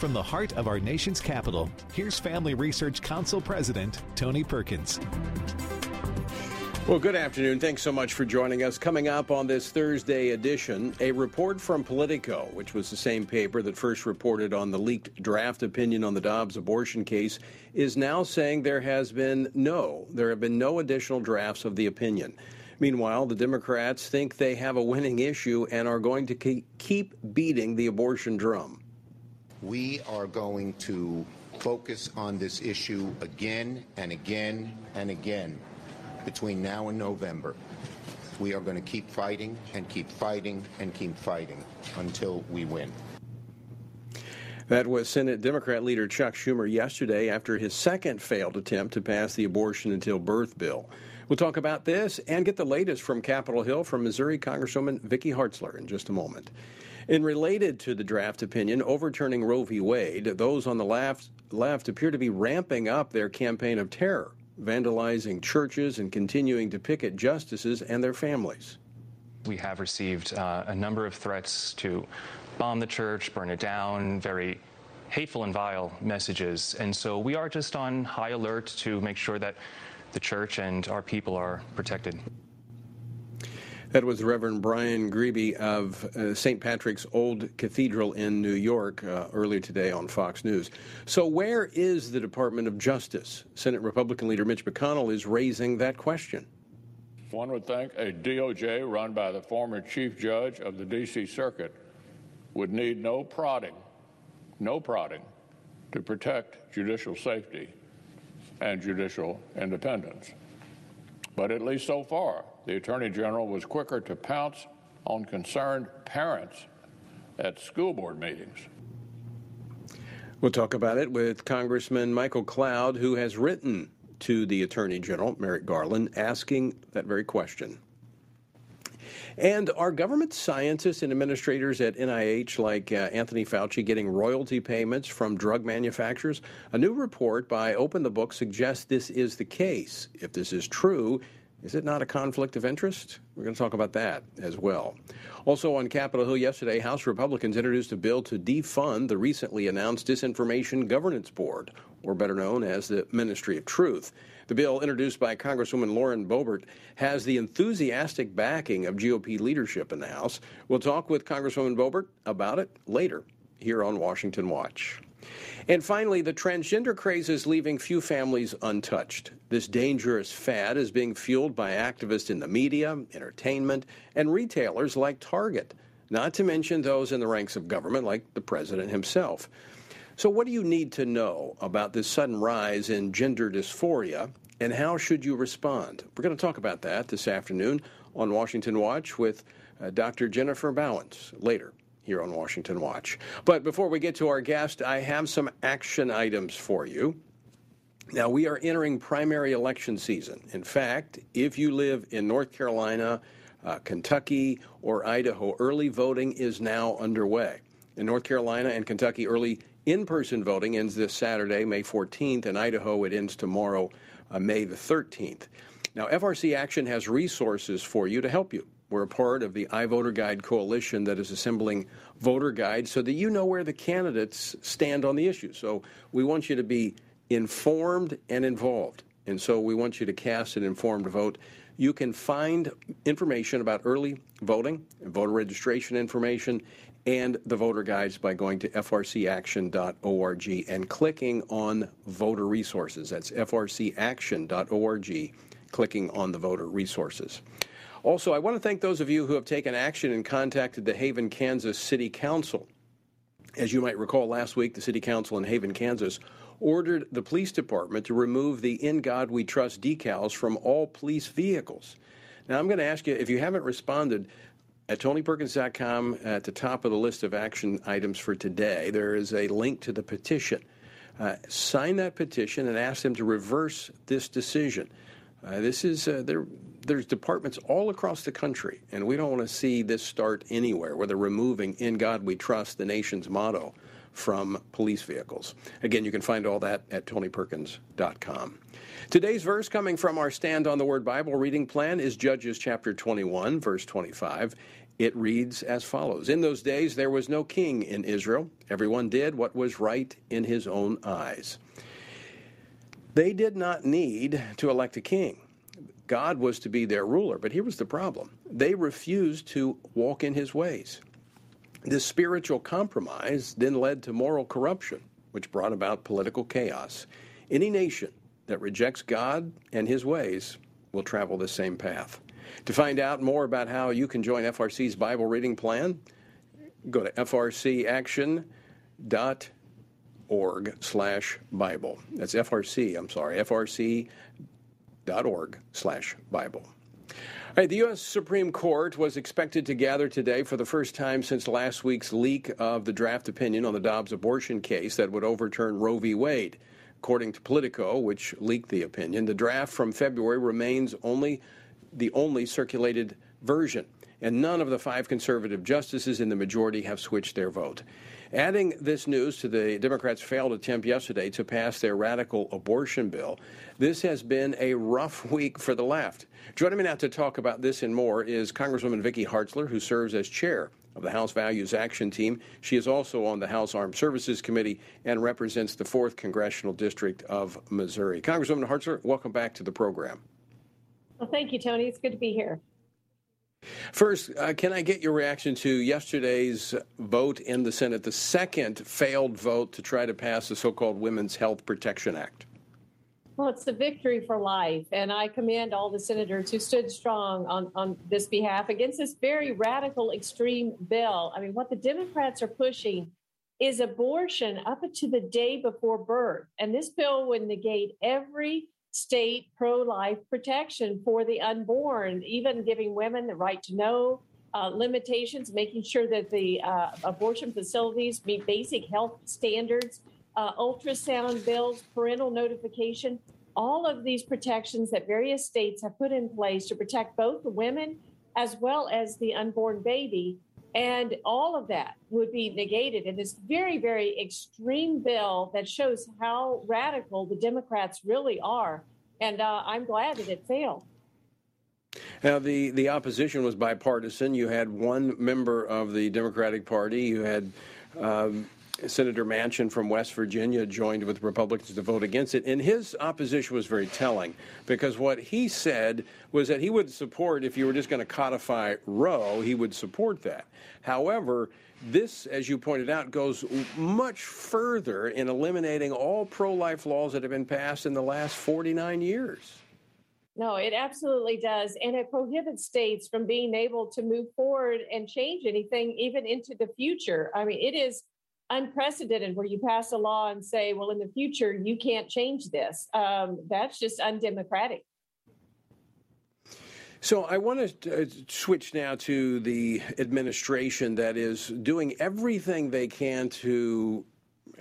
From the heart of our nation's capital, here's Family Research Council President Tony Perkins. Well, good afternoon. Thanks so much for joining us. Coming up on this Thursday edition, a report from Politico, which was the same paper that first reported on the leaked draft opinion on the Dobbs abortion case, is now saying there has been no, there have been no additional drafts of the opinion. Meanwhile, the Democrats think they have a winning issue and are going to keep beating the abortion drum. We are going to focus on this issue again and again and again between now and November. We are going to keep fighting and keep fighting and keep fighting until we win. That was Senate Democrat leader Chuck Schumer yesterday after his second failed attempt to pass the abortion until birth bill. We'll talk about this and get the latest from Capitol Hill from Missouri Congresswoman Vicky Hartzler in just a moment. In related to the draft opinion overturning Roe v. Wade, those on the left, left appear to be ramping up their campaign of terror vandalizing churches and continuing to picket justices and their families. We have received uh, a number of threats to bomb the church, burn it down, very hateful and vile messages. And so we are just on high alert to make sure that the church and our people are protected. That was Reverend Brian Graebe of uh, St. Patrick's Old Cathedral in New York uh, earlier today on Fox News. So, where is the Department of Justice? Senate Republican leader Mitch McConnell is raising that question. One would think a DOJ run by the former chief judge of the D.C. Circuit would need no prodding, no prodding, to protect judicial safety and judicial independence. But at least so far, the Attorney General was quicker to pounce on concerned parents at school board meetings. We'll talk about it with Congressman Michael Cloud, who has written to the Attorney General, Merrick Garland, asking that very question. And are government scientists and administrators at NIH, like uh, Anthony Fauci, getting royalty payments from drug manufacturers? A new report by Open the Book suggests this is the case. If this is true, is it not a conflict of interest? We're going to talk about that as well. Also on Capitol Hill yesterday, House Republicans introduced a bill to defund the recently announced Disinformation Governance Board, or better known as the Ministry of Truth. The bill, introduced by Congresswoman Lauren Boebert, has the enthusiastic backing of GOP leadership in the House. We'll talk with Congresswoman Boebert about it later here on Washington Watch. And finally, the transgender craze is leaving few families untouched. This dangerous fad is being fueled by activists in the media, entertainment, and retailers like Target, not to mention those in the ranks of government like the president himself. So, what do you need to know about this sudden rise in gender dysphoria, and how should you respond? We're going to talk about that this afternoon on Washington Watch with uh, Dr. Jennifer Bauwens later here on Washington Watch. But before we get to our guest, I have some action items for you. Now, we are entering primary election season. In fact, if you live in North Carolina, uh, Kentucky, or Idaho, early voting is now underway. In North Carolina and Kentucky, early in person voting ends this Saturday, May 14th. In Idaho, it ends tomorrow, uh, May the 13th. Now, FRC Action has resources for you to help you. We're a part of the iVoter Guide Coalition that is assembling voter guides so that you know where the candidates stand on the issue. So we want you to be informed and involved. And so we want you to cast an informed vote. You can find information about early voting, voter registration information, and the voter guides by going to frcaction.org and clicking on voter resources. That's frcaction.org, clicking on the voter resources. Also, I want to thank those of you who have taken action and contacted the Haven, Kansas City Council. As you might recall, last week the City Council in Haven, Kansas ordered the police department to remove the In God We Trust decals from all police vehicles. Now, I'm going to ask you if you haven't responded, at TonyPerkins.com, at the top of the list of action items for today, there is a link to the petition. Uh, sign that petition and ask them to reverse this decision. Uh, this is uh, there. There's departments all across the country, and we don't want to see this start anywhere where they're removing "In God We Trust," the nation's motto, from police vehicles. Again, you can find all that at TonyPerkins.com. Today's verse coming from our Stand on the Word Bible reading plan is Judges chapter 21, verse 25. It reads as follows In those days there was no king in Israel. Everyone did what was right in his own eyes. They did not need to elect a king. God was to be their ruler, but here was the problem they refused to walk in his ways. This spiritual compromise then led to moral corruption, which brought about political chaos. Any nation that rejects God and his ways will travel the same path. To find out more about how you can join FRC's Bible reading plan, go to frcaction.org slash Bible. That's FRC, I'm sorry, frc.org slash Bible. All right, the U.S. Supreme Court was expected to gather today for the first time since last week's leak of the draft opinion on the Dobbs abortion case that would overturn Roe v. Wade. According to Politico, which leaked the opinion, the draft from February remains only the only circulated version, and none of the five conservative justices in the majority have switched their vote. Adding this news to the Democrats' failed attempt yesterday to pass their radical abortion bill, this has been a rough week for the left. Joining me now to talk about this and more is Congresswoman Vicky Hartzler, who serves as chair of the House Values Action Team. She is also on the House Armed Services Committee and represents the 4th Congressional District of Missouri. Congresswoman Hartzler, welcome back to the program. Well, thank you, Tony. It's good to be here. First, uh, can I get your reaction to yesterday's vote in the Senate, the second failed vote to try to pass the so called Women's Health Protection Act? Well, it's a victory for life, and I commend all the senators who stood strong on, on this behalf against this very radical, extreme bill. I mean, what the Democrats are pushing is abortion up to the day before birth. And this bill would negate every state pro life protection for the unborn, even giving women the right to know. Uh, limitations, making sure that the uh, abortion facilities meet basic health standards, uh, ultrasound bills, parental notification, all of these protections that various states have put in place to protect both the women as well as the unborn baby. And all of that would be negated in this very, very extreme bill that shows how radical the Democrats really are. And uh, I'm glad that it failed. Now, the, the opposition was bipartisan. You had one member of the Democratic Party. You had um, Senator Manchin from West Virginia joined with Republicans to vote against it. And his opposition was very telling because what he said was that he would support, if you were just going to codify Roe, he would support that. However, this, as you pointed out, goes much further in eliminating all pro life laws that have been passed in the last 49 years. No, it absolutely does. And it prohibits states from being able to move forward and change anything even into the future. I mean, it is unprecedented where you pass a law and say, well, in the future, you can't change this. Um, that's just undemocratic. So I want to uh, switch now to the administration that is doing everything they can to,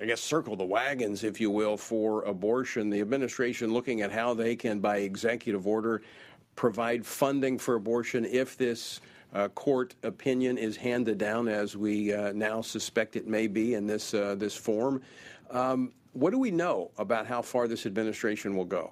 I guess, circle the wagons, if you will, for abortion. The administration looking at how they can, by executive order, provide funding for abortion if this uh, court opinion is handed down, as we uh, now suspect it may be in this uh, this form. Um, what do we know about how far this administration will go?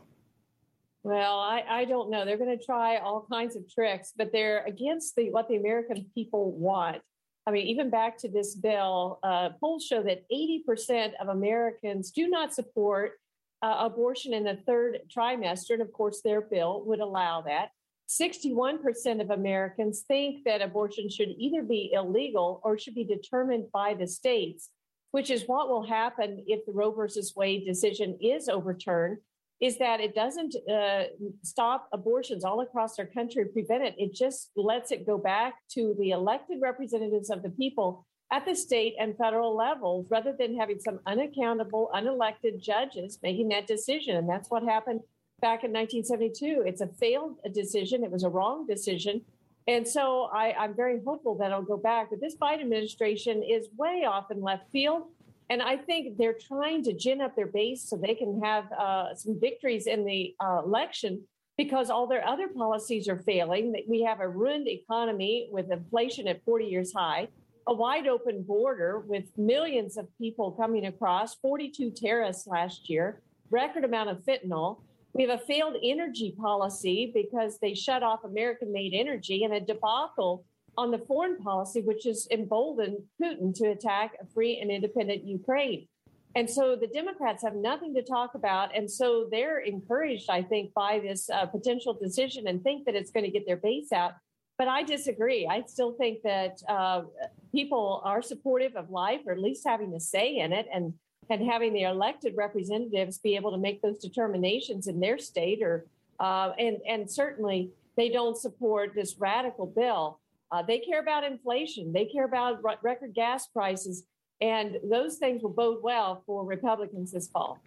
Well, I, I don't know. They're going to try all kinds of tricks, but they're against the, what the American people want. I mean, even back to this bill, uh, polls show that 80% of Americans do not support uh, abortion in the third trimester. And of course, their bill would allow that. 61% of Americans think that abortion should either be illegal or should be determined by the states, which is what will happen if the Roe versus Wade decision is overturned. Is that it doesn't uh, stop abortions all across our country, prevent it. It just lets it go back to the elected representatives of the people at the state and federal levels rather than having some unaccountable, unelected judges making that decision. And that's what happened back in 1972. It's a failed decision. It was a wrong decision. And so I, am very hopeful that it'll go back. But this Biden administration is way off in left field. And I think they're trying to gin up their base so they can have uh, some victories in the uh, election because all their other policies are failing. We have a ruined economy with inflation at 40 years high, a wide open border with millions of people coming across, 42 terrorists last year, record amount of fentanyl. We have a failed energy policy because they shut off American made energy and a debacle on the foreign policy, which has emboldened Putin to attack a free and independent Ukraine. And so the Democrats have nothing to talk about. And so they're encouraged, I think, by this uh, potential decision and think that it's going to get their base out. But I disagree. I still think that uh, people are supportive of life, or at least having a say in it, and and having the elected representatives be able to make those determinations in their state, or uh, and and certainly they don't support this radical bill. Uh, they care about inflation. They care about record gas prices. And those things will bode well for Republicans this fall.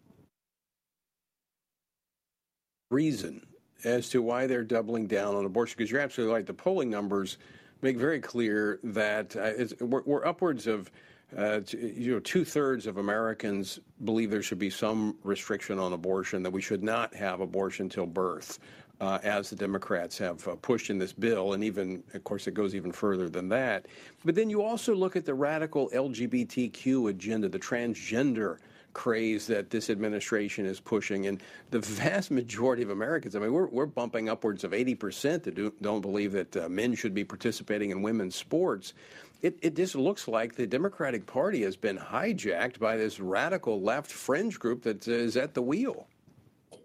Reason as to why they're doubling down on abortion, because you're absolutely right. The polling numbers make very clear that uh, we're, we're, upwards of uh, you know two thirds of Americans believe there should be some restriction on abortion, that we should not have abortion till birth uh, as the Democrats have uh, pushed in this bill, and even, of course, it goes even further than that. But then you also look at the radical LGBTQ agenda, the transgender craze that this administration is pushing. And the vast majority of Americans, I mean, we're, we're bumping upwards of 80% that do, not believe that uh, men should be participating in women's sports. It, it just looks like the Democratic Party has been hijacked by this radical left fringe group that is at the wheel.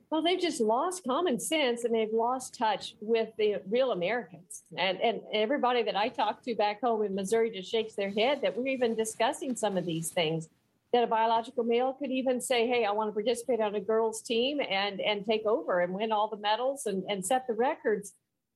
Well, they've just lost common sense and they've lost touch with the real Americans. And, and everybody that I talk to back home in Missouri just shakes their head that we're even discussing some of these things. That a biological male could even say, Hey, I want to participate on a girls' team and, and take over and win all the medals and, and set the records.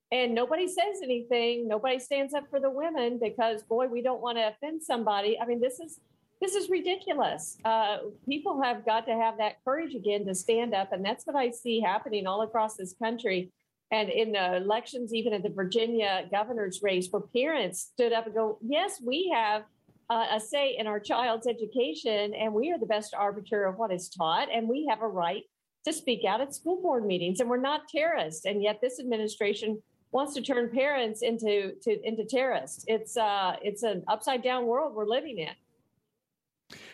And nobody says anything. Nobody stands up for the women because, boy, we don't want to offend somebody. I mean, this is this is ridiculous. Uh, people have got to have that courage again to stand up. And that's what I see happening all across this country. And in the elections, even at the Virginia governor's race, where parents stood up and go, Yes, we have uh, a say in our child's education, and we are the best arbiter of what is taught, and we have a right to speak out at school board meetings, and we're not terrorists. And yet, this administration wants to turn parents into to, into terrorists. It's uh, it's an upside down world we're living in.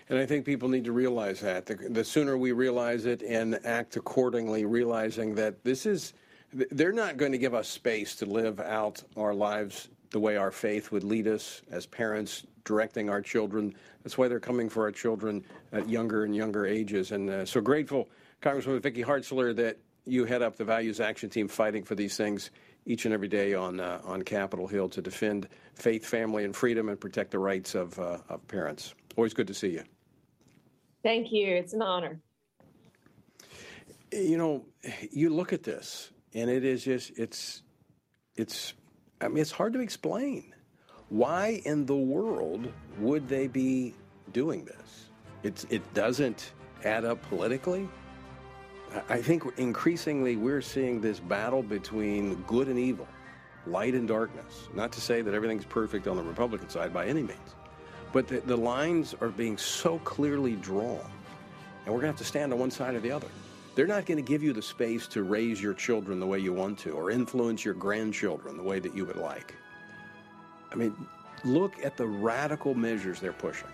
And I think people need to realize that. The, the, sooner we realize it and act accordingly, realizing that this is, they're not going to give us space to live out our lives the way our faith would lead us as parents, directing our children. That's why they're coming for our children at younger and younger ages. And uh, so grateful, Congresswoman Vicky Hartzler, that you head up the Values Action Team fighting for these things each and every day on uh, on Capitol Hill to defend faith, family, and freedom and protect the rights of, uh, of parents. Always good to see you. Thank you. It's an honor. You know, you look at this, and it is just, it's, it's, I mean, it's hard to explain. Why in the world would they be doing this? It's, it doesn't add up politically. I think increasingly we're seeing this battle between good and evil, light and darkness. Not to say that everything's perfect on the Republican side by any means. But the, the lines are being so clearly drawn, and we're going to have to stand on one side or the other. They're not going to give you the space to raise your children the way you want to or influence your grandchildren the way that you would like. I mean, look at the radical measures they're pushing.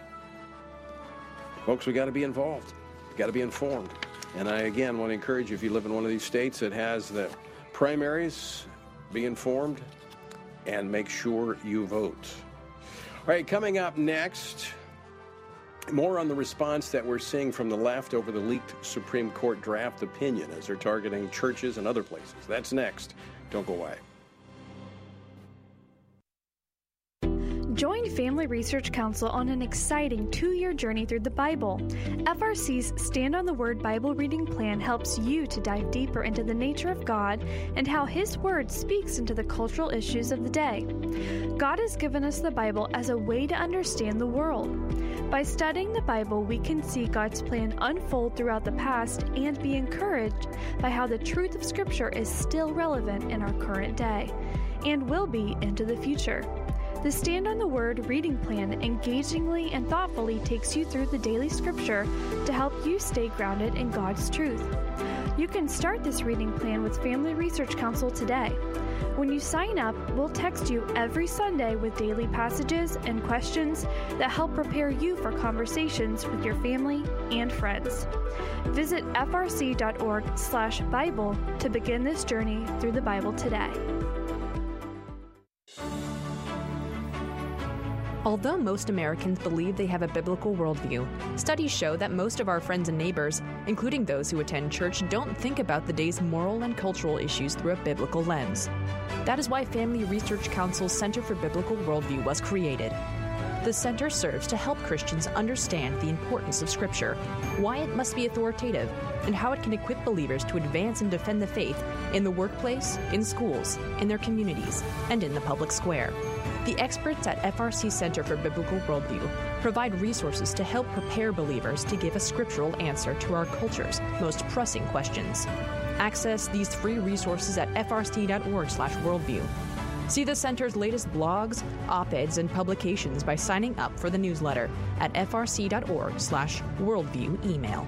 Folks, we got to be involved. We got to be informed. And I again want to encourage you if you live in one of these states that has the primaries, be informed and make sure you vote. All right, coming up next, more on the response that we're seeing from the left over the leaked Supreme Court draft opinion as they're targeting churches and other places. That's next. Don't go away. Join Family Research Council on an exciting two year journey through the Bible. FRC's Stand on the Word Bible reading plan helps you to dive deeper into the nature of God and how His Word speaks into the cultural issues of the day. God has given us the Bible as a way to understand the world. By studying the Bible, we can see God's plan unfold throughout the past and be encouraged by how the truth of Scripture is still relevant in our current day and will be into the future. The Stand on the Word reading plan engagingly and thoughtfully takes you through the daily scripture to help you stay grounded in God's truth. You can start this reading plan with Family Research Council today. When you sign up, we'll text you every Sunday with daily passages and questions that help prepare you for conversations with your family and friends. Visit frc.org/bible to begin this journey through the Bible today. Although most Americans believe they have a biblical worldview, studies show that most of our friends and neighbors, including those who attend church, don't think about the day's moral and cultural issues through a biblical lens. That is why Family Research Council's Center for Biblical Worldview was created. The center serves to help Christians understand the importance of Scripture, why it must be authoritative, and how it can equip believers to advance and defend the faith in the workplace, in schools, in their communities, and in the public square. The experts at FRC Center for Biblical Worldview provide resources to help prepare believers to give a scriptural answer to our culture's most pressing questions. Access these free resources at frc.org/worldview. See the center's latest blogs, op-eds, and publications by signing up for the newsletter at frc.org/worldview email.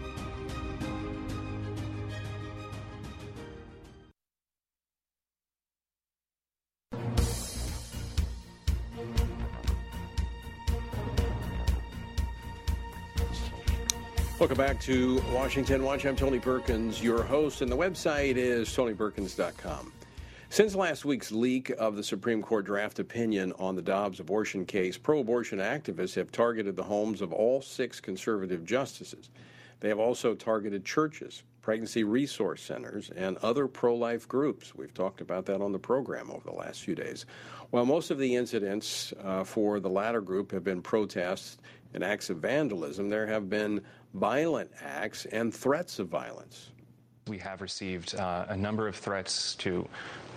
Welcome back to Washington Watch. I'm Tony Perkins, your host, and the website is tonyperkins.com. Since last week's leak of the Supreme Court draft opinion on the Dobbs abortion case, pro abortion activists have targeted the homes of all six conservative justices. They have also targeted churches, pregnancy resource centers, and other pro life groups. We've talked about that on the program over the last few days. While most of the incidents uh, for the latter group have been protests and acts of vandalism, there have been violent acts and threats of violence. We have received uh, a number of threats to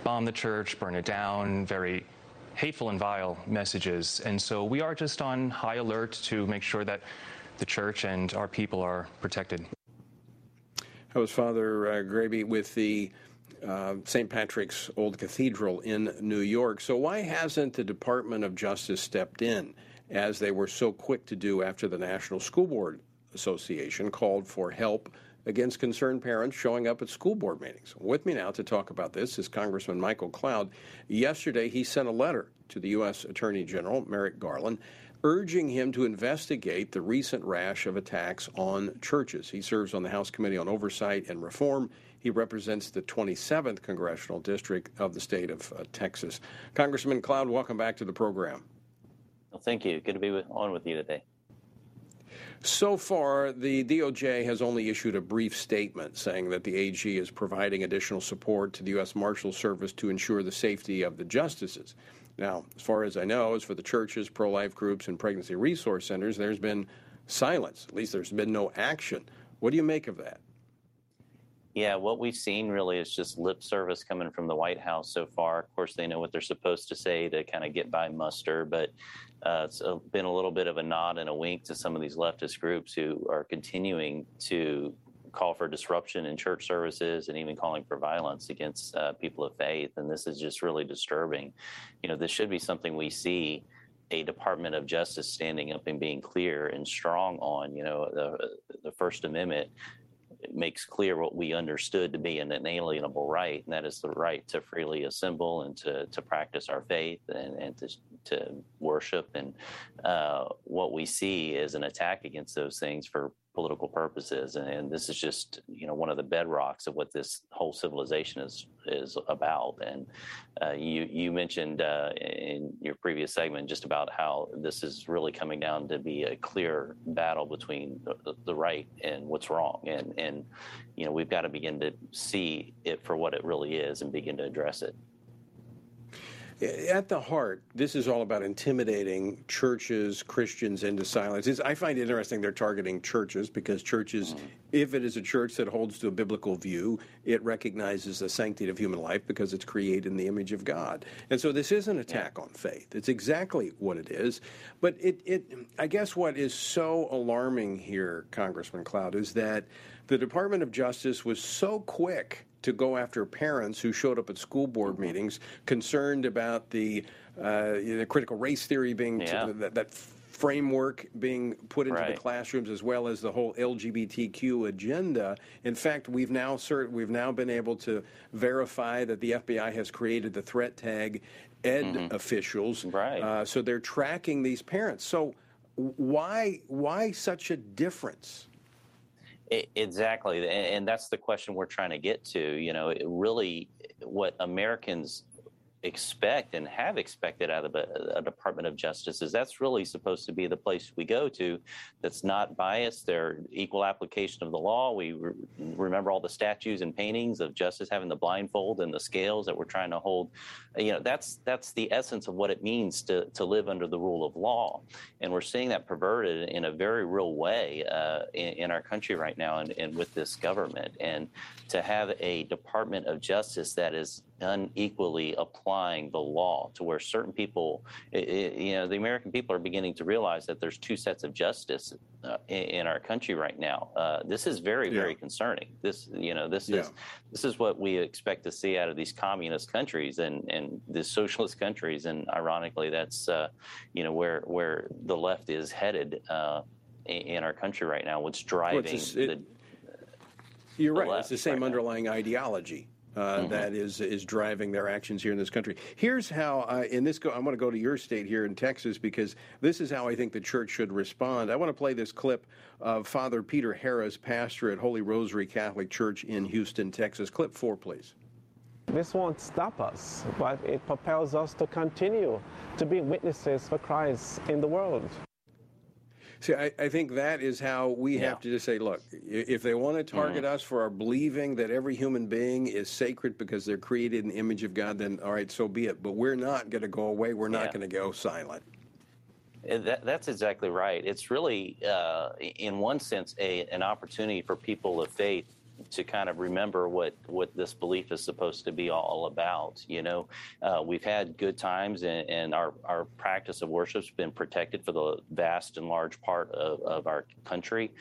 bomb the church, burn it down, very hateful and vile messages. And so we are just on high alert to make sure that the church and our people are protected. How was Father uh, Graebe with the uh, St. Patrick's Old Cathedral in New York? So, why hasn't the Department of Justice stepped in as they were so quick to do after the National School Board Association called for help against concerned parents showing up at school board meetings. With me now to talk about this is Congressman Michael Cloud. Yesterday, he sent a letter to the U.S. Attorney General, Merrick Garland, urging him to investigate the recent rash of attacks on churches. He serves on the House Committee on Oversight and Reform. He represents the 27th Congressional District of the state of uh, Texas. Congressman Cloud, welcome back to the program. Well, thank you. Good to be with, on with you today. So far, the DOJ has only issued a brief statement saying that the AG is providing additional support to the U.S. Marshal Service to ensure the safety of the justices. Now, as far as I know, as for the churches, pro life groups, and pregnancy resource centers, there's been silence. At least there's been no action. What do you make of that? Yeah, what we've seen really is just lip service coming from the White House so far. Of course, they know what they're supposed to say to kind of get by muster, but uh, it's been a little bit of a nod and a wink to some of these leftist groups who are continuing to call for disruption in church services and even calling for violence against uh, people of faith. And this is just really disturbing. You know, this should be something we see a Department of Justice standing up and being clear and strong on. You know, the the First Amendment makes clear what we understood to be an inalienable right, and that is the right to freely assemble and to, to practice our faith and, and to, to worship. And uh, what we see is an attack against those things for political purposes. And, and, this is just, you know, one of the bedrocks of what this whole civilization is is about. And uh, you you mentioned uh, in your previous segment just about how this is really coming down to be a clear battle between the, the right and what's wrong. And and you know, we've got to begin to see it for what it really is and begin to address it. At the heart, this is all about intimidating churches, Christians into silence. It's, I find it interesting they're targeting churches because churches, mm-hmm. if it is a church that holds to a biblical view, it recognizes the sanctity of human life because it's created in the image of God. And so this is an attack yeah. on faith. It's exactly what it is. But it, it, I guess what is so alarming here, Congressman Cloud, is that the Department of Justice was so quick to go after parents who showed up at school board meetings concerned about the, uh, the critical race theory being yeah. that, that framework being put into right. the classrooms as well as the whole LGBTQ agenda. In fact, we've now cert- we've now been able to verify that the FBI has created the threat tag ed mm-hmm. officials. Right. Uh, so they're tracking these parents. So why why such a difference? Exactly, and that's the question we're trying to get to. You know, really, what Americans expect and have expected out of a, a, Department of Justice is that's really supposed to be the place we go to that's not biased. They're equal application of the law. We re- remember all the statues and paintings of justice having the blindfold and the scales that we're trying to hold. You know, that's that's the essence of what it means to, to live under the rule of law. And we're seeing that perverted in a very real way uh, in, in, our country right now and, and with this government. And to have a Department of Justice that is unequally applying the law to where certain people, it, it, you know, the American people are beginning to realize that there's two sets of justice uh, in, in, our country right now. Uh, this is very, yeah. very concerning. This, you know, this yeah. is this is what we expect to see out of these communist countries and and the socialist countries. And ironically, that's uh, you know where where the left is headed uh, in our country right now. What's driving well, the you're right. It's the same right underlying ideology. Uh, mm-hmm. that is is driving their actions here in this country. Here's how I, in this go, I want to go to your state here in Texas because this is how I think the church should respond. I want to play this clip of Father Peter Harris, pastor at Holy Rosary Catholic Church in Houston, Texas. Clip four, please. This won't stop us, but it propels us to continue to be witnesses for Christ in the world. See, I, I, think that is how we yeah. have to just say, look, if they want to target mm-hmm. us for our believing that every human being is sacred because they're created in the image of God, then all right, so be it. But we're not going to go away. We're not yeah. going to go silent. That, that's exactly right. It's really, uh, in one sense, a, an opportunity for people of faith to kind of remember what what this belief is supposed to be all about. You know, uh, we've had good times, and, and, our our practice of worship's been protected for the vast and large part of, of our country.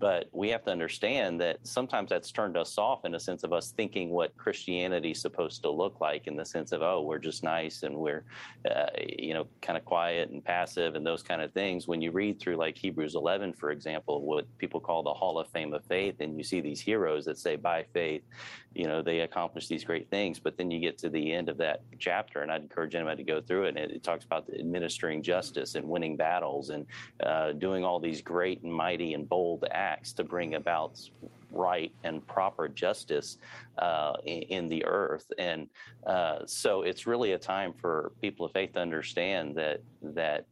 But we have to understand that sometimes that's turned us off in a sense of us thinking what Christianity is supposed to look like, in the sense of oh, we're just nice and we're, uh, you know, kind of quiet and passive and those kind of things. When you read through like Hebrews 11, for example, what people call the Hall of Fame of Faith, and you see these heroes that say by faith, you know, they accomplish these great things. But then you get to the end of that chapter, and I'd encourage anybody to go through it. And it, it talks about administering justice and winning battles and uh, doing all these great and mighty and bold acts to bring about right and proper justice uh, in, in, the earth. And uh, so it's really a time for people of faith to understand that that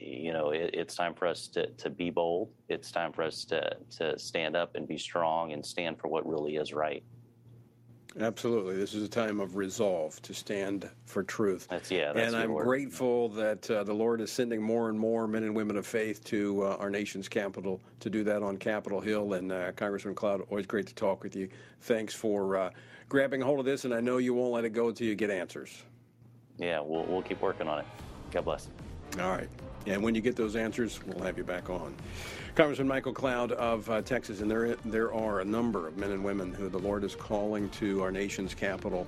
you know it, it's time for us to, to be bold. It's time for us to to stand up and be strong and stand for what really is right. Absolutely. This is a time of resolve to stand for truth. That's, yeah, that's and I'm word. grateful that uh, the Lord is sending more and more men and women of faith to uh, our nation's capital to do that on Capitol Hill. And uh, Congressman Cloud, always great to talk with you. Thanks for uh, grabbing hold of this, and I know you won't let it go until you get answers. Yeah, we'll, we'll keep working on it. God bless. All right. And when you get those answers, we'll have you back on. Congressman Michael Cloud of uh, Texas, and there there are a number of men and women who the Lord is calling to our nation's capital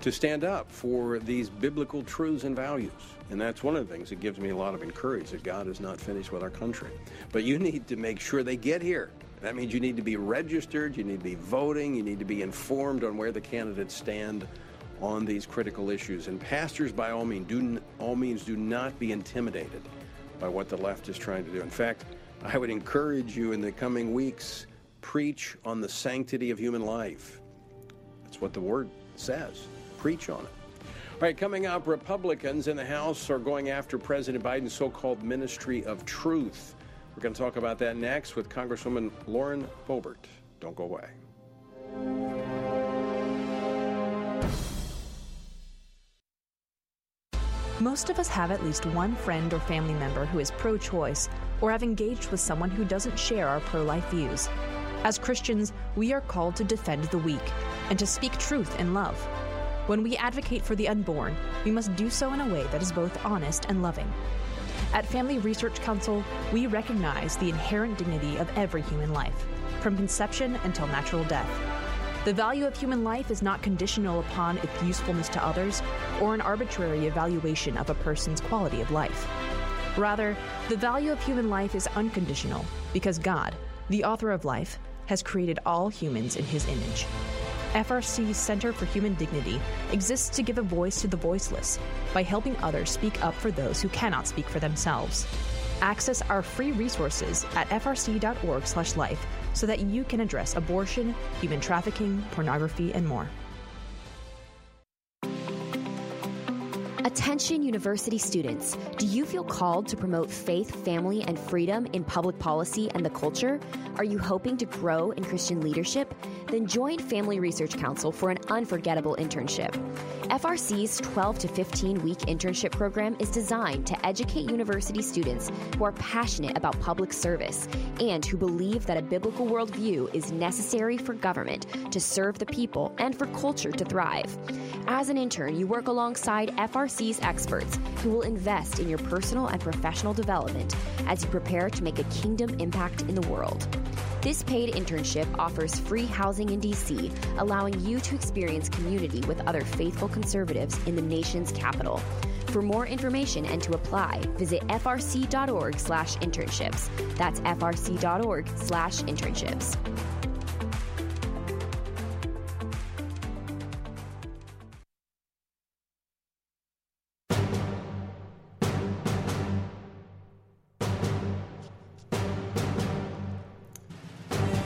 to stand up for these biblical truths and values. And that's one of the things that gives me a lot of encouragement that God is not finished with our country. But you need to make sure they get here. That means you need to be registered, you need to be voting, you need to be informed on where the candidates stand on these critical issues. And pastors, by all means, do all means do not be intimidated by what the left is trying to do. In fact, I would encourage you in the coming weeks preach on the sanctity of human life. That's what the word says. Preach on it. All right, coming up, Republicans in the House are going after President Biden's so called Ministry of Truth. We're going to talk about that next with Congresswoman Lauren Boebert. Don't go away. Most of us have at least one friend or family member who is pro choice or have engaged with someone who doesn't share our pro life views. As Christians, we are called to defend the weak and to speak truth in love. When we advocate for the unborn, we must do so in a way that is both honest and loving. At Family Research Council, we recognize the inherent dignity of every human life, from conception until natural death. The value of human life is not conditional upon its usefulness to others or an arbitrary evaluation of a person's quality of life. Rather, the value of human life is unconditional because God, the author of life, has created all humans in his image. FRC's Center for Human Dignity exists to give a voice to the voiceless by helping others speak up for those who cannot speak for themselves. Access our free resources at frc.org/life so that you can address abortion, human trafficking, pornography, and more. Attention university students, do you feel called to promote faith, family, and freedom in public policy and the culture? Are you hoping to grow in Christian leadership? Then join Family Research Council for an unforgettable internship. FRC's 12 to 15 week internship program is designed to educate university students who are passionate about public service and who believe that a biblical worldview is necessary for government to serve the people and for culture to thrive. As an intern, you work alongside FRC's experts who will invest in your personal and professional development as you prepare to make a kingdom impact in the world. This paid internship offers free housing in DC, allowing you to experience community with other faithful conservatives in the nation's capital. For more information and to apply, visit frc.org/internships. That's frc.org/internships.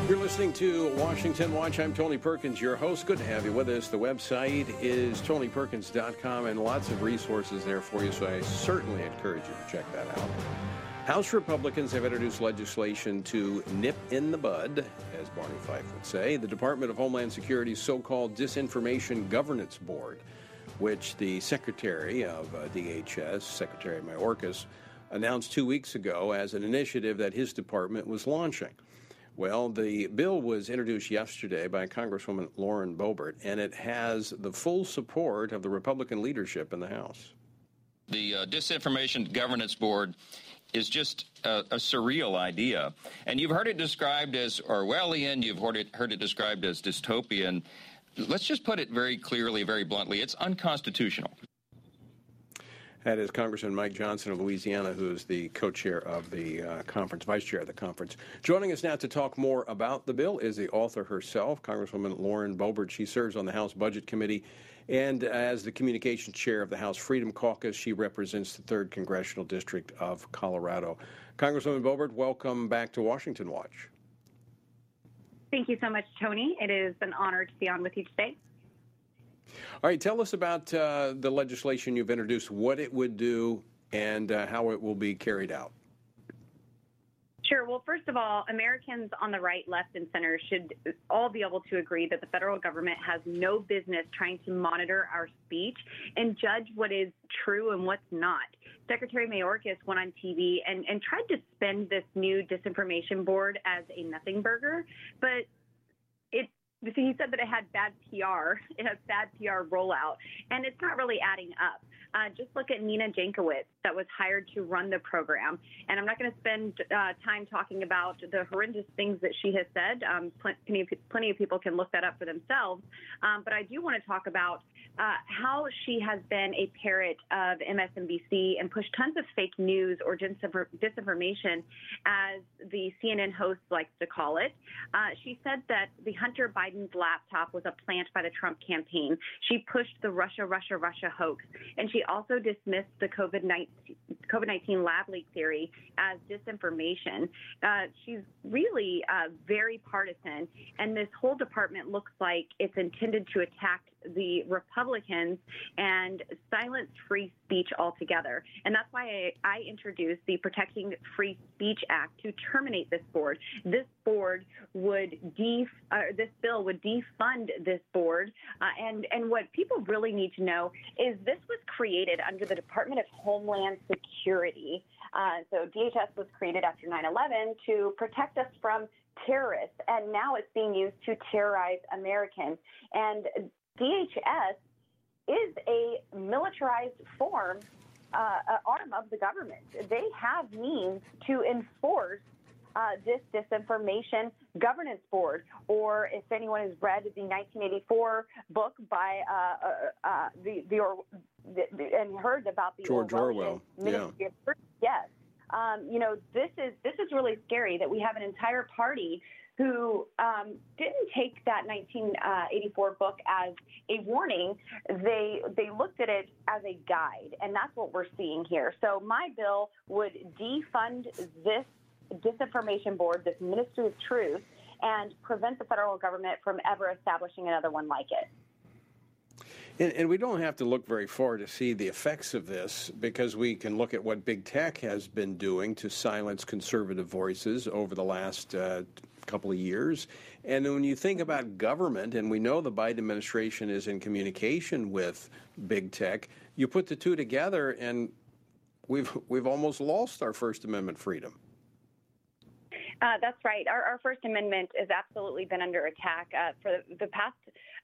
You're listening to Washington Watch. I'm Tony Perkins, your host. Good to have you with us. The website is tonyperkins.com and lots of resources there for you, so I certainly encourage you to check that out. House Republicans have introduced legislation to nip in the bud, as Barney Fife would say, the Department of Homeland Security's so called Disinformation Governance Board, which the Secretary of uh, DHS, Secretary Mayorkas, announced two weeks ago as an initiative that his department was launching. Well, the bill was introduced yesterday by Congresswoman Lauren Boebert, and it has the full support of the Republican leadership in the House. The uh, Disinformation Governance Board is just a, a, surreal idea. And you've heard it described as Orwellian, you've heard it, heard it described as dystopian. Let's just put it very clearly, very bluntly it's unconstitutional. That is Congressman Mike Johnson of Louisiana, who is the co chair of the uh, conference, vice chair of the conference. Joining us now to talk more about the bill is the author herself, Congresswoman Lauren Boebert. She serves on the House Budget Committee. And as the communications chair of the House Freedom Caucus, she represents the 3rd Congressional District of Colorado. Congresswoman Boebert, welcome back to Washington Watch. Thank you so much, Tony. It is an honor to be on with you today. All right, tell us about uh, the legislation you've introduced, what it would do, and uh, how it will be carried out. Sure. Well, first of all, Americans on the right, left, and center should all be able to agree that the federal government has no business trying to monitor our speech and judge what is true and what's not. Secretary Mayorkas went on TV and, and tried to spin this new disinformation board as a nothing burger, but he said that it had bad PR, it has bad PR rollout, and it's not really adding up. Uh, just look at Nina Jankowicz that was hired to run the program. And I'm not going to spend uh, time talking about the horrendous things that she has said. Um, plenty, of, plenty of people can look that up for themselves. Um, but I do want to talk about uh, how she has been a parrot of MSNBC and pushed tons of fake news or disinformation, as the CNN host likes to call it. Uh, she said that the Hunter Biden's laptop was a plant by the Trump campaign. She pushed the Russia, Russia, Russia hoax. And she also dismissed the COVID 19 lab leak theory as disinformation. Uh, she's really uh, very partisan, and this whole department looks like it's intended to attack the Republicans and silence free speech altogether. And that's why I, I introduced the Protecting Free Speech Act to terminate this board. This board would def, uh, this bill would defund this board. Uh, and, and what people really need to know is this was created under the Department of Homeland Security. Uh, so DHS was created after 9 11 to protect us from terrorists, and now it's being used to terrorize Americans. And DHS is a militarized form, uh, arm of the government. They have means to enforce uh, this disinformation governance board, or if anyone has read the 1984 book by uh, uh, uh, the, the, or, the, the, and heard about the George Orwell, yeah. yes, um, you know, this is this is really scary that we have an entire party who um, didn't take that 1984 book as a warning. They they looked at it as a guide, and that's what we're seeing here. So my bill would defund this disinformation board, this Ministry of Truth, and prevent the federal government from ever establishing another one like it. And, and, we don't have to look very far to see the effects of this because we can look at what big tech has been doing to silence conservative voices over the last uh, couple of years. And when you think about government, and we know the Biden administration is in communication with big tech, you put the two together, and we've we've almost lost our First Amendment freedom. Uh, that's right. Our, our, First Amendment has absolutely been under attack uh, for the, past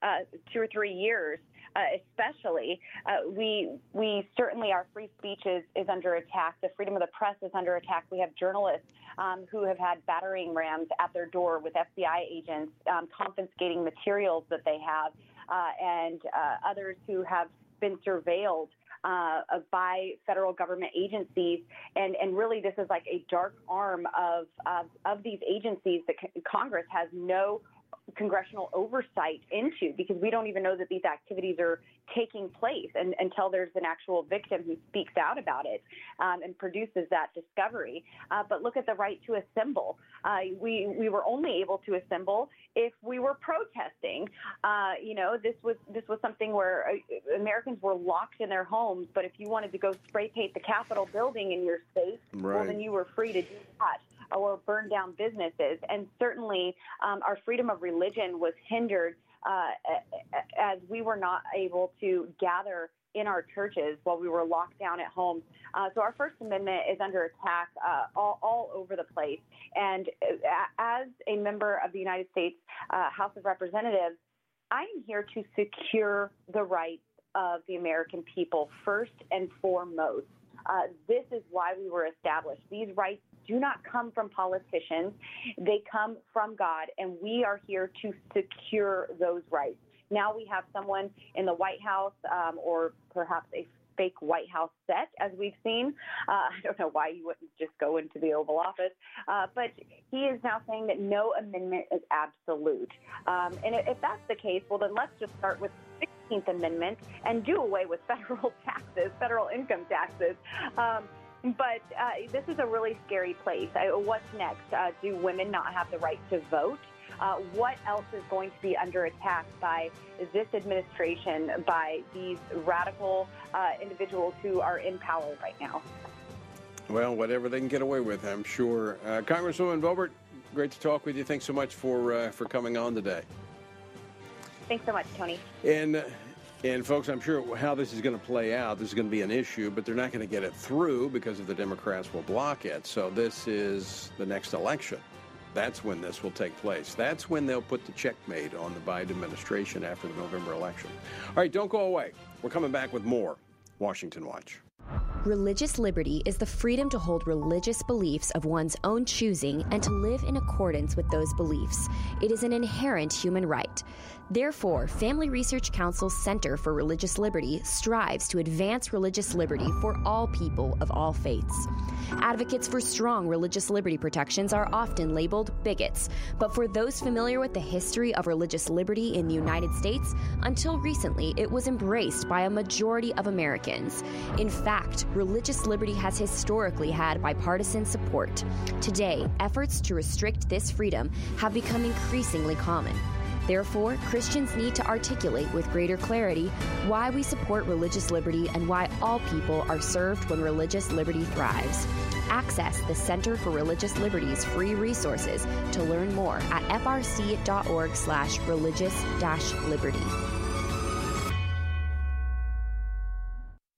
uh, two or three years. Uh, especially, uh, we we certainly our free speech is, is under attack. The freedom of the press is under attack. We have journalists um, who have had battering rams at their door with FBI agents um, confiscating materials that they have, uh, and others who have been surveilled uh, by federal government agencies. And, and really, this is like a dark arm of, of, of these agencies that Congress has no congressional oversight into because we don't even know that these activities are taking place and, until there's an actual victim who speaks out about it um, and produces that discovery. Uh, but look at the right to assemble. Uh, we we were only able to assemble if we were protesting. Uh, you know, this was this was something where uh, Americans were locked in their homes. But if you wanted to go spray paint the Capitol building in your space, right. well, then you were free to do that or burn down businesses. And certainly, um, our freedom of religion was hindered uh, as we were not able to gather in our churches while we were locked down at home. Uh, so our First Amendment is under attack uh, all, all, over the place. And uh, as a member of the United States uh, House of Representatives, I am here to secure the rights of the American people first and foremost. Uh, this is why we were established. These rights do not come from politicians, they come from God, and we are here to secure those rights. Now we have someone in the White House um, or perhaps a fake White House set, as we've seen. Uh, I don't know why you wouldn't just go into the Oval Office, uh, but he is now saying that no amendment is absolute. Um, and if that's the case, well, then let's just start with 16th Amendment and do away with federal taxes, federal income taxes. Um, but uh, this is a really scary place. Uh, what's next? Uh, do women not have the right to vote? Uh, what else is going to be under attack by this administration, by these radical uh, individuals who are in power right now? Well, whatever they can get away with, I'm sure. Uh, Congresswoman Boebert, great to talk with you. Thanks so much for for coming on today. Thanks so much, Tony. And and folks, I'm sure how this is going to play out, this is going to be an issue, but they're not going to get it through because of the Democrats will block it. So this is the next election. That's when this will take place. That's when they'll put the checkmate on the Biden administration after the November election. All right, don't go away. We're coming back with more Washington Watch. Religious liberty is the freedom to hold religious beliefs of one's own choosing and to live in accordance with those beliefs. It is an inherent human right. Therefore, Family Research Council's Center for Religious Liberty strives to advance religious liberty for all people of all faiths. Advocates for strong religious liberty protections are often labeled bigots, but for those familiar with the history of religious liberty in the United States, until recently it was embraced by a majority of Americans. In fact, religious liberty has historically had bipartisan support. Today, efforts to restrict this freedom have become increasingly common. Therefore, Christians need to articulate with greater clarity why we support religious liberty and why all people are served when religious liberty thrives. Access the Center for Religious Liberty's free resources to learn more at frc.org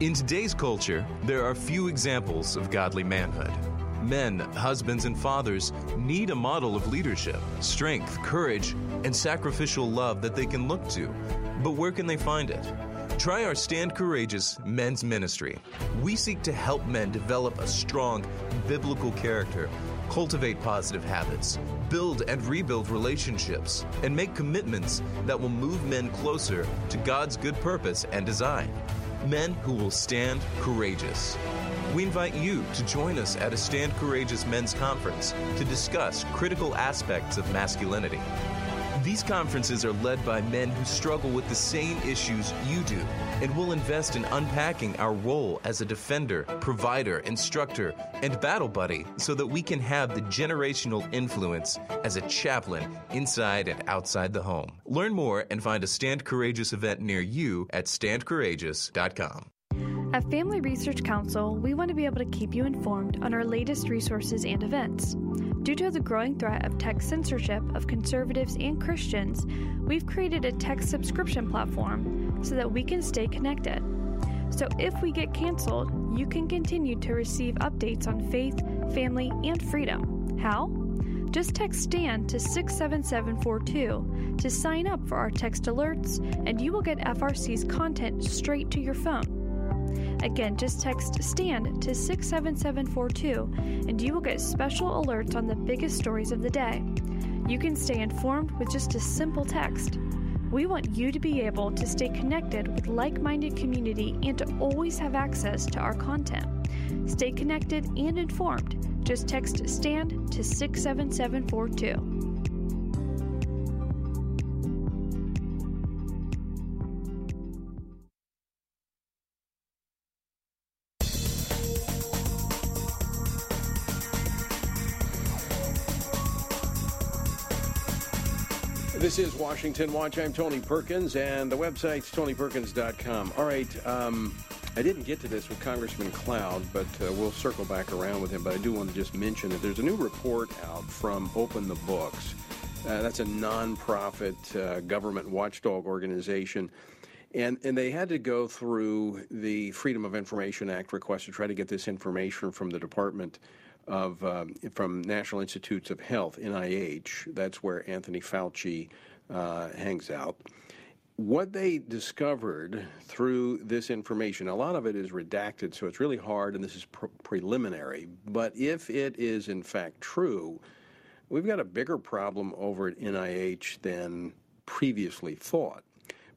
In today's culture, there are few examples of godly manhood. Men, husbands, and fathers need a model of leadership, strength, courage, and sacrificial love that they can look to. But where can they find it? Try our Stand Courageous Men's Ministry. We seek to help men develop a strong biblical character, cultivate positive habits, build and rebuild relationships, and make commitments that will move men closer to God's good purpose and design. Men who will stand courageous. We invite you to join us at a Stand Courageous Men's Conference to discuss critical aspects of masculinity. These conferences are led by men who struggle with the same issues you do and will invest in unpacking our role as a defender, provider, instructor, and battle buddy so that we can have the generational influence as a chaplain inside and outside the home. Learn more and find a Stand Courageous event near you at standcourageous.com. At Family Research Council, we want to be able to keep you informed on our latest resources and events. Due to the growing threat of tech censorship of conservatives and Christians, we've created a tech subscription platform so that we can stay connected. So if we get canceled, you can continue to receive updates on faith, family, and freedom. How? Just text STAND to 67742 to sign up for our text alerts, and you will get FRC's content straight to your phone. Again, just text STAND to 67742 and you will get special alerts on the biggest stories of the day. You can stay informed with just a simple text. We want you to be able to stay connected with like minded community and to always have access to our content. Stay connected and informed. Just text STAND to 67742. Is Washington Watch. I'm Tony Perkins, and the website's tonyperkins.com. All right, um, I didn't get to this with Congressman Cloud, but uh, we'll circle back around with him. But I do want to just mention that there's a new report out from Open the Books. Uh, that's a nonprofit uh, government watchdog organization. And, and they had to go through the Freedom of Information Act request to try to get this information from the Department of um, from National Institutes of Health, NIH. That's where Anthony Fauci uh, hangs out. What they discovered through this information, a lot of it is redacted, so it's really hard, and this is pre- preliminary. But if it is in fact true, we've got a bigger problem over at NIH than previously thought.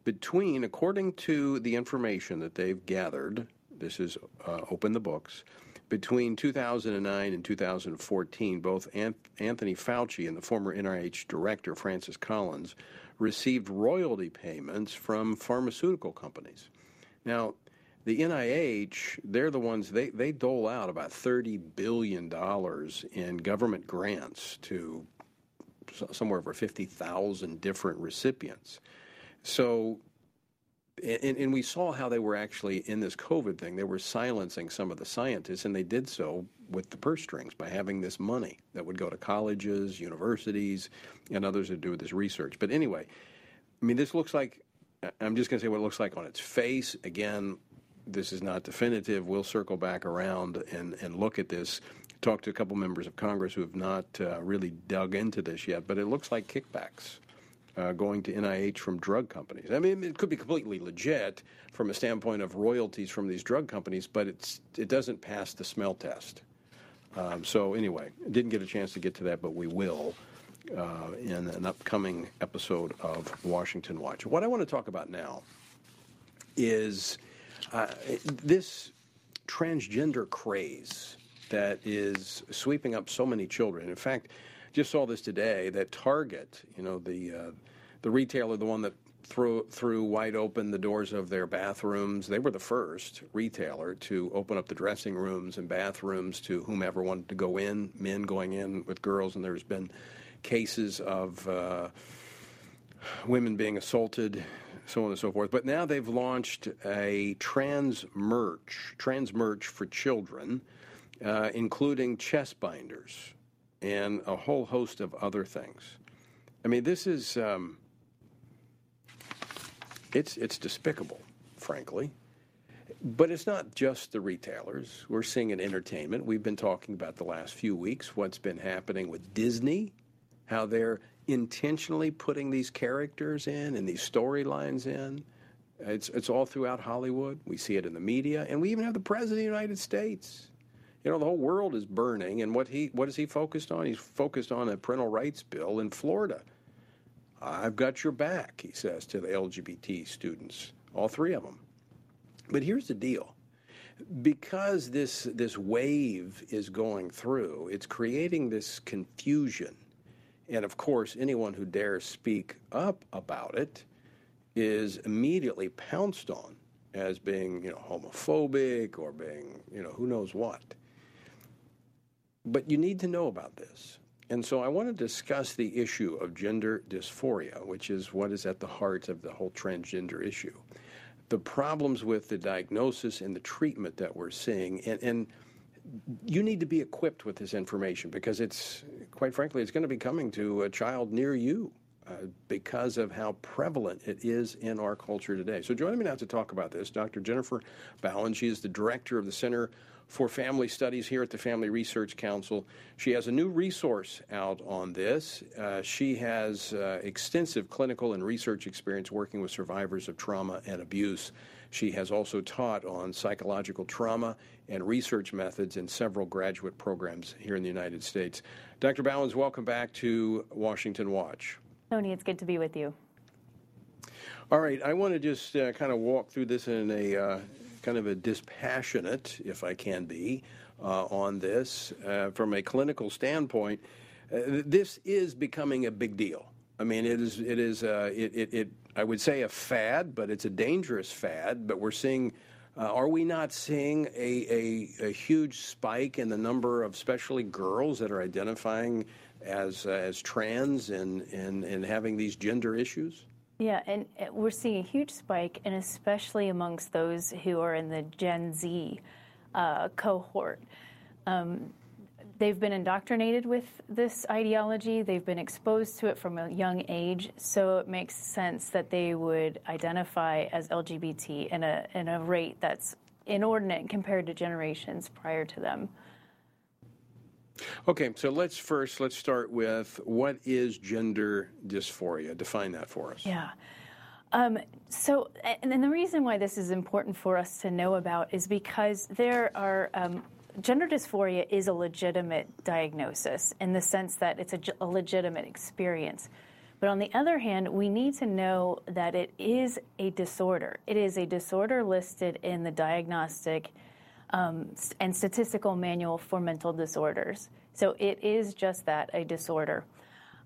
Between, according to the information that they've gathered, this is uh, open the books, between 2009 and 2014, both Anthony Fauci and the former NIH director, Francis Collins, received royalty payments from pharmaceutical companies. Now, the NIH, they're the ones, they, they dole out about $30 billion in government grants to somewhere over 50,000 different recipients. So and, and, we saw how they were actually in this COVID thing. They were silencing some of the scientists, and they did so with the purse strings by having this money that would go to colleges, universities, and others to do this research. But anyway, I mean, this looks like I'm just going to say what it looks like on its face. Again, this is not definitive. We'll circle back around and, and look at this. Talk to a couple members of Congress who have not uh, really dug into this yet, but it looks like kickbacks uh, going to NIH from drug companies. I mean, it could be completely legit from a standpoint of royalties from these drug companies, but it's it doesn't pass the smell test. Um, so anyway, didn't get a chance to get to that, but we will uh, in an upcoming episode of Washington Watch. What I want to talk about now is uh, this transgender craze that is sweeping up so many children. In fact, just saw this today that Target, you know, the uh, the retailer, the one that threw threw wide open the doors of their bathrooms. They were the first retailer to open up the dressing rooms and bathrooms to whomever wanted to go in, men going in with girls, and there's been cases of. Uh, women being assaulted, so on and so forth. But now they've launched a trans merch, trans merch for children, uh, including chest binders and a whole host of other things. I mean, this is um, it's it's despicable, frankly. But it's not just the retailers. We're seeing in entertainment. We've been talking about the last few weeks what's been happening with Disney, how they're intentionally putting these characters in and these storylines in. It's, it's all throughout Hollywood. We see it in the media, and we even have the President of the United States. You know, the whole world is burning, and what he what is he focused on? He's focused on a parental rights bill in Florida. I've got your back, he says to the LGBT students, all three of them. But here's the deal. Because this this wave is going through, it's creating this confusion. And of course, anyone who dares speak up about it is immediately pounced on as being, you know, homophobic or being, you know, who knows what. But you need to know about this. And so I want to discuss the issue of gender dysphoria, which is what is at the heart of the whole transgender issue the problems with the diagnosis and the treatment that we're seeing. And, and you need to be equipped with this information because it's, quite frankly, it's going to be coming to a child near you. Uh, because of how prevalent it is in our culture today. So, joining me now to talk about this, Dr. Jennifer Bauwens. She is the director of the Center for Family Studies here at the Family Research Council. She has a new resource out on this. Uh, she has uh, extensive clinical and research experience working with survivors of trauma and abuse. She has also taught on psychological trauma and research methods in several graduate programs here in the United States. Dr. Bauwens, welcome back to Washington Watch. Tony, it's good to be with you. All right, I want to just uh, kind of walk through this in a uh, kind of a dispassionate, if I can be, uh, on this uh, from a clinical standpoint. Uh, this is becoming a big deal. I mean, it is. It is. Uh, it, it, it, I would say a fad, but it's a dangerous fad. But we're seeing. Uh, are we not seeing a, a, a, huge spike in the number of, especially girls, that are identifying as uh, as trans and, and and having these gender issues? Yeah, and uh, we're seeing a huge spike, and especially amongst those who are in the Gen Z uh, cohort. Um, they've been indoctrinated with this ideology, they've been exposed to it from a young age, so it makes sense that they would identify as LGBT in a, in a rate that's inordinate compared to generations prior to them. Okay, so let's first let's start with what is gender dysphoria? Define that for us. Yeah. Um, so, and, and the reason why this is important for us to know about is because there are um, gender dysphoria is a legitimate diagnosis in the sense that it's a, a, legitimate experience. But on the other hand, we need to know that it is a disorder. It is a disorder listed in the diagnostic um, and statistical manual for mental disorders. So it is just that a disorder.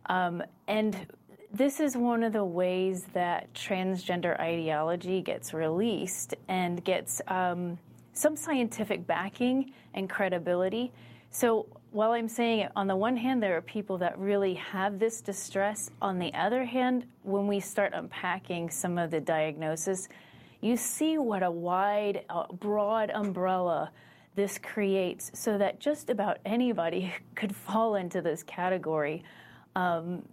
Um, and this is one of the ways that transgender ideology gets released and gets um, some scientific backing and credibility. So while I'm saying it, on the one hand, there are people that really have this distress. On the other hand, when we start unpacking some of the diagnosis, you see what a wide, uh, broad umbrella this creates so that just about anybody could fall into this category. Um,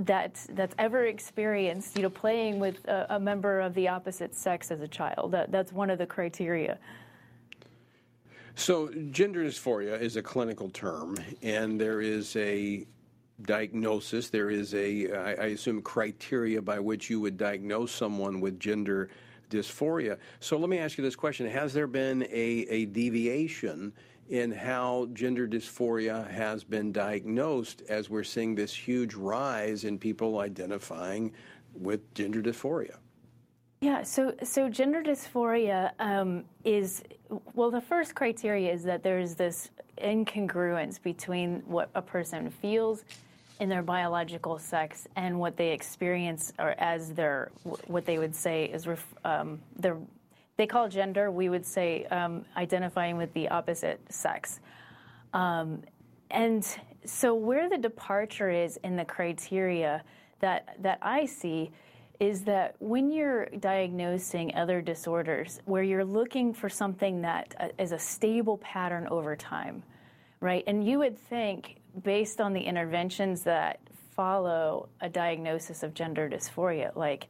that that's ever experienced, you know, playing with a, a, member of the opposite sex as a child. That, that's one of the criteria. So, gender dysphoria is a clinical term, and there is a diagnosis. There is a, I assume, criteria by which you would diagnose someone with gender dysphoria. So let me ask you this question Has there been a, a deviation in how gender dysphoria has been diagnosed as we're seeing this huge rise in people identifying with gender dysphoria? Yeah, so so gender dysphoria um, is well. The first criteria is that there's this incongruence between what a person feels in their biological sex and what they experience or as their what they would say is um, their they call gender we would say um, identifying with the opposite sex um, and so where the departure is in the criteria that that I see is that when you're diagnosing other disorders where you're looking for something that uh, a stable pattern over time, right? And you would think based on the interventions that follow a diagnosis of gender dysphoria, like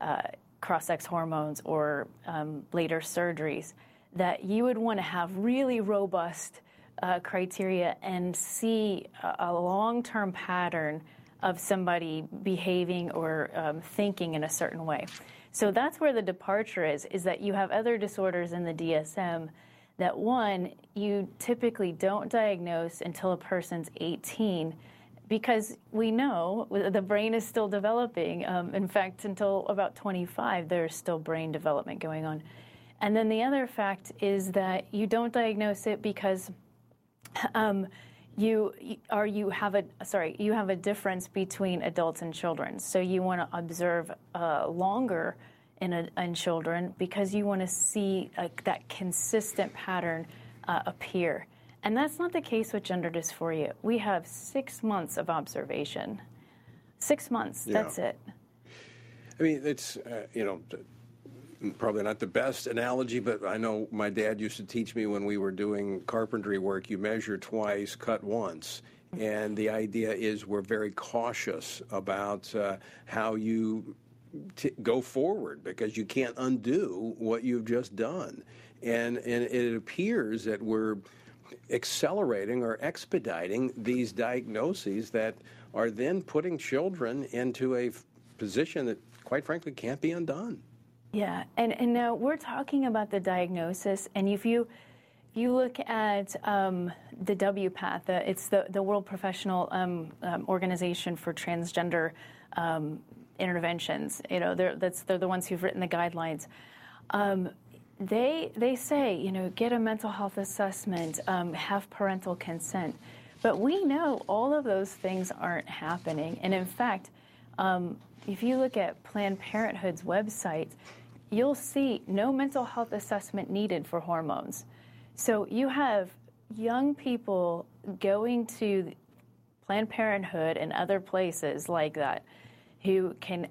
uh, cross sex hormones or um, later surgeries, that you would want to have really robust uh, criteria and see a, a long term pattern of somebody behaving or um, thinking in a certain way. So that's where the departure is, is that you have other disorders in the DSM that one, you typically don't diagnose until a person's 18 because we know the brain is still developing. Um, in fact, until about 25, there's still brain development going on. And then the other fact is that you don't diagnose it because um, you are you have a sorry you have a difference between adults and children. So you want to observe uh, longer in, a, in children because you want to see a, that consistent pattern uh, appear. And that's not the case with gender dysphoria. We have six months of observation. Six months. Yeah. That's it. I mean, it's uh, you know probably not the best analogy, but I know my dad used to teach me when we were doing carpentry work you measure twice, cut once. And the idea is we're very cautious about uh, how you go forward because you can't undo what you've just done. And, and it appears that we're accelerating or expediting these diagnoses that are then putting children into a position that, quite frankly, can't be undone. Yeah, and, and now we're talking about the diagnosis, and if you if you look at um, the WPATH, uh, it's the, the World Professional um, um, Organization for Transgender um, Interventions. You know, they're, that's, they're the ones who've written the guidelines. Um, they they say, you know, get a mental health assessment, um, have parental consent, but we know all of those things aren't happening. And in fact, if you look at Planned Parenthood's website, you'll see no mental health assessment needed for hormones. So you have young people going to Planned Parenthood and other places like that who can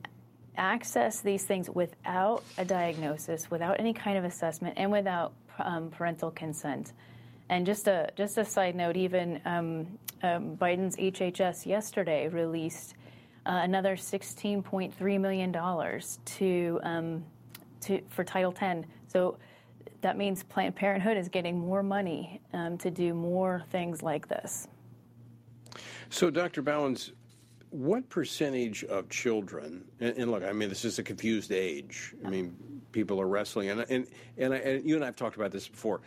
access these things without a diagnosis, without any kind of assessment, and without um, parental consent. And just a just a side note, even um, um, Biden's HHS yesterday released uh, another 16.3 million dollars to um, to, for Title X. So that means Planned Parenthood is getting more money um, to do more things like this. So, Dr. Bauwens, what percentage of children, and, and, look, I mean, this is a confused age. I mean, people are wrestling, and, and, and, I, and you and I have talked about this before.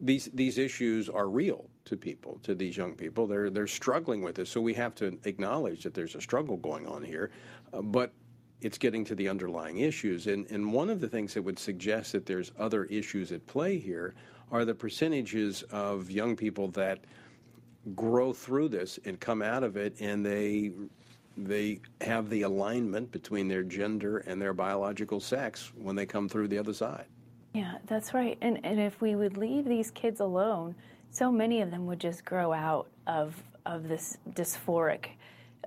These, these issues are real to people, to these young people. They're, they're struggling with this, so we have to acknowledge that there's a struggle going on here. Uh, but it's getting to the underlying issues. And, and one of the things that would suggest that there's other issues at play here are the percentages of young people that grow through this and come out of it and they they have the alignment between their gender and their biological sex when they come through the other side. Yeah, that's right. And and if we would leave these kids alone, so many of them would just grow out of of this dysphoric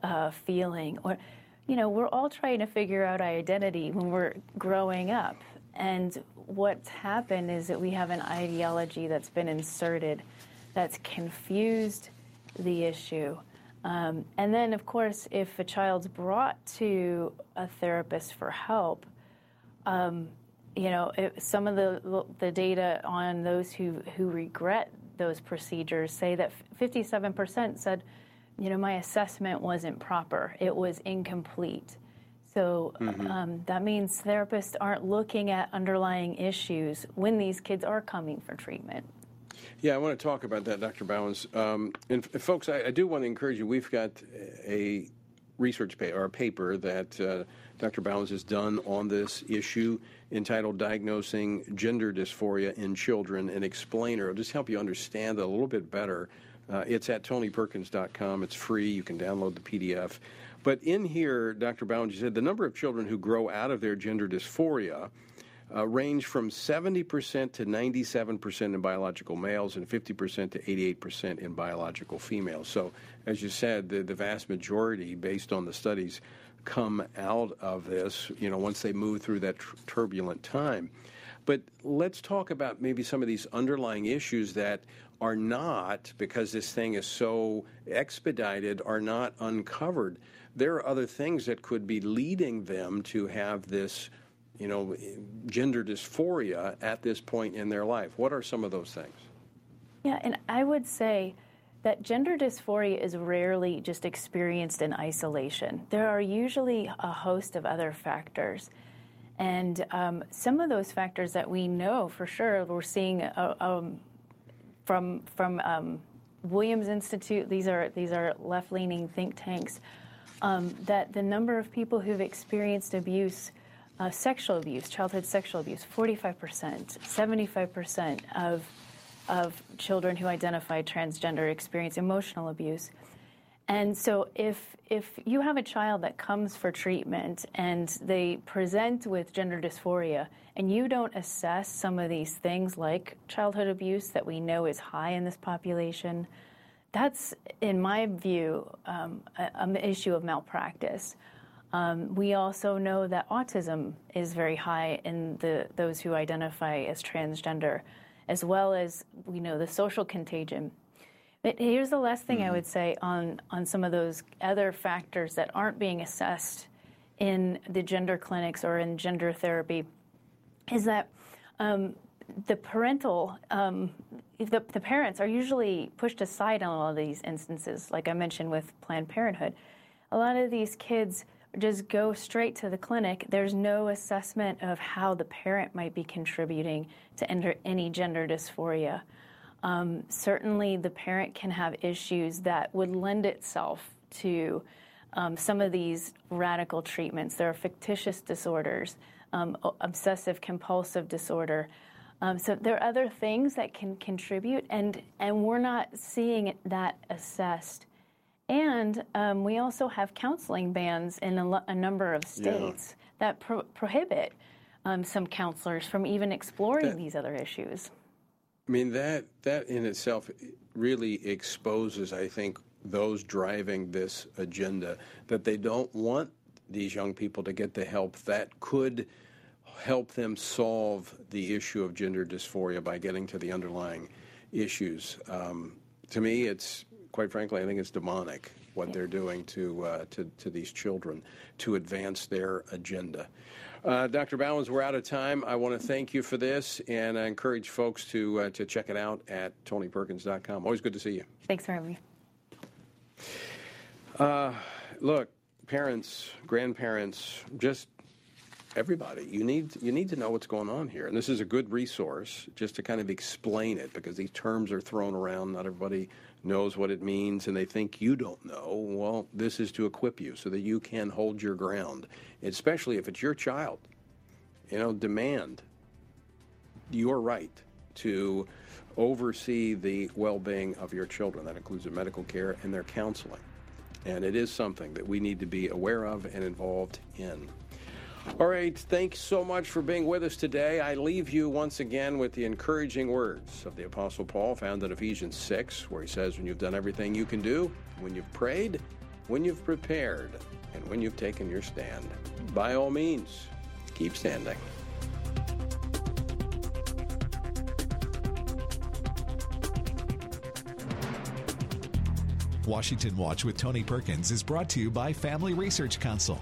uh, feeling or you know, we're all trying to figure out identity when we're growing up. And what's happened is that we have an ideology that's been inserted that's confused the issue. Um, and then, of course, if a child's brought to a therapist for help, um, you know, it, some of the the data on those who who regret those procedures say that 57% said you know, my assessment wasn't proper, it was incomplete. So mm-hmm. um, that means therapists aren't looking at underlying issues when these kids are coming for treatment. Yeah, I want to talk about that, Dr. Bauwens. Um, and, and, folks, I, I, do want to encourage you. We've got a research paper, or a paper that uh, Dr. Bauwens has done on this issue entitled Diagnosing Gender Dysphoria in Children, an explainer. It'll just help you understand a little bit better uh, it's at tonyperkins.com. It's free. You can download the PDF. But in here, Dr. Bauwens, you said the number of children who grow out of their gender dysphoria uh, range from 70% to 97% in biological males and 50% to 88% in biological females. So, as you said, the, the vast majority, based on the studies, come out of this, you know, once they move through that tr- turbulent time. But let's talk about maybe some of these underlying issues that are not, because this thing is so expedited, are not uncovered. There are other things that could be leading them to have this, you know, gender dysphoria at this point in their life. What are some of those things? Yeah, and I would say that gender dysphoria is rarely just experienced in isolation. There are usually a host of other factors. And um, some of those factors that we know for sure, we're seeing uh, um, from from um, Williams Institute. These are these are left-leaning think tanks. Um, that the number of people who've experienced abuse, uh, sexual abuse, childhood sexual abuse, 45%, 75% of of children who identify transgender experience emotional abuse. And so if if you have a child that comes for treatment and they present with gender dysphoria and you don't assess some of these things like childhood abuse that we know is high in this population, that's, in my view, um, an issue of malpractice. Um, we also know that autism is very high in the, those who identify as transgender, as well as we know the social contagion but here's the last thing mm-hmm. I would say on, on some of those other factors that aren't being assessed in the gender clinics or in gender therapy is that um, the parental, um, the, the parents are usually pushed aside on all of these instances, like I mentioned with Planned Parenthood. A lot of these kids just go straight to the clinic. There's no assessment of how the parent might be contributing to any gender dysphoria. Um, certainly, the parent can have issues that would lend itself to um, some of these radical treatments. There are factitious disorders, um, obsessive compulsive disorder. Um, so there are other things that can contribute, and and we're not seeing that assessed. And um, we also have counseling bans in a, a number of states yeah. that pro- prohibit um, some counselors from even exploring that, these other issues. I mean that that in itself really exposes, I think, those driving this agenda that they don't want these young people to get the help that could help them solve the issue of gender dysphoria by getting to the underlying issues. Um, to me, it's quite frankly, I think it's demonic what they're doing to, uh, to, to these children to advance their agenda. Uh, Dr. Bauwens, we're out of time. I want to thank you for this, and I encourage folks to uh, to check it out at tonyperkins.com. Always good to see you. Thanks for having me. Uh, look, parents, grandparents, just everybody. You need you need to know what's going on here, and this is a good resource just to kind of explain it because these terms are thrown around. Not everybody knows what it means and they think you don't know, well, this is to equip you so that you can hold your ground, especially if it's your child. You know, demand your right to oversee the well being of your children. That includes their medical care and their counseling. And it is something that we need to be aware of and involved in. All right, thanks so much for being with us today. I leave you once again with the encouraging words of the Apostle Paul found in Ephesians 6, where he says, When you've done everything you can do, when you've prayed, when you've prepared, and when you've taken your stand, by all means, keep standing. Washington Watch with Tony Perkins is brought to you by Family Research Council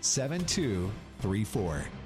7234.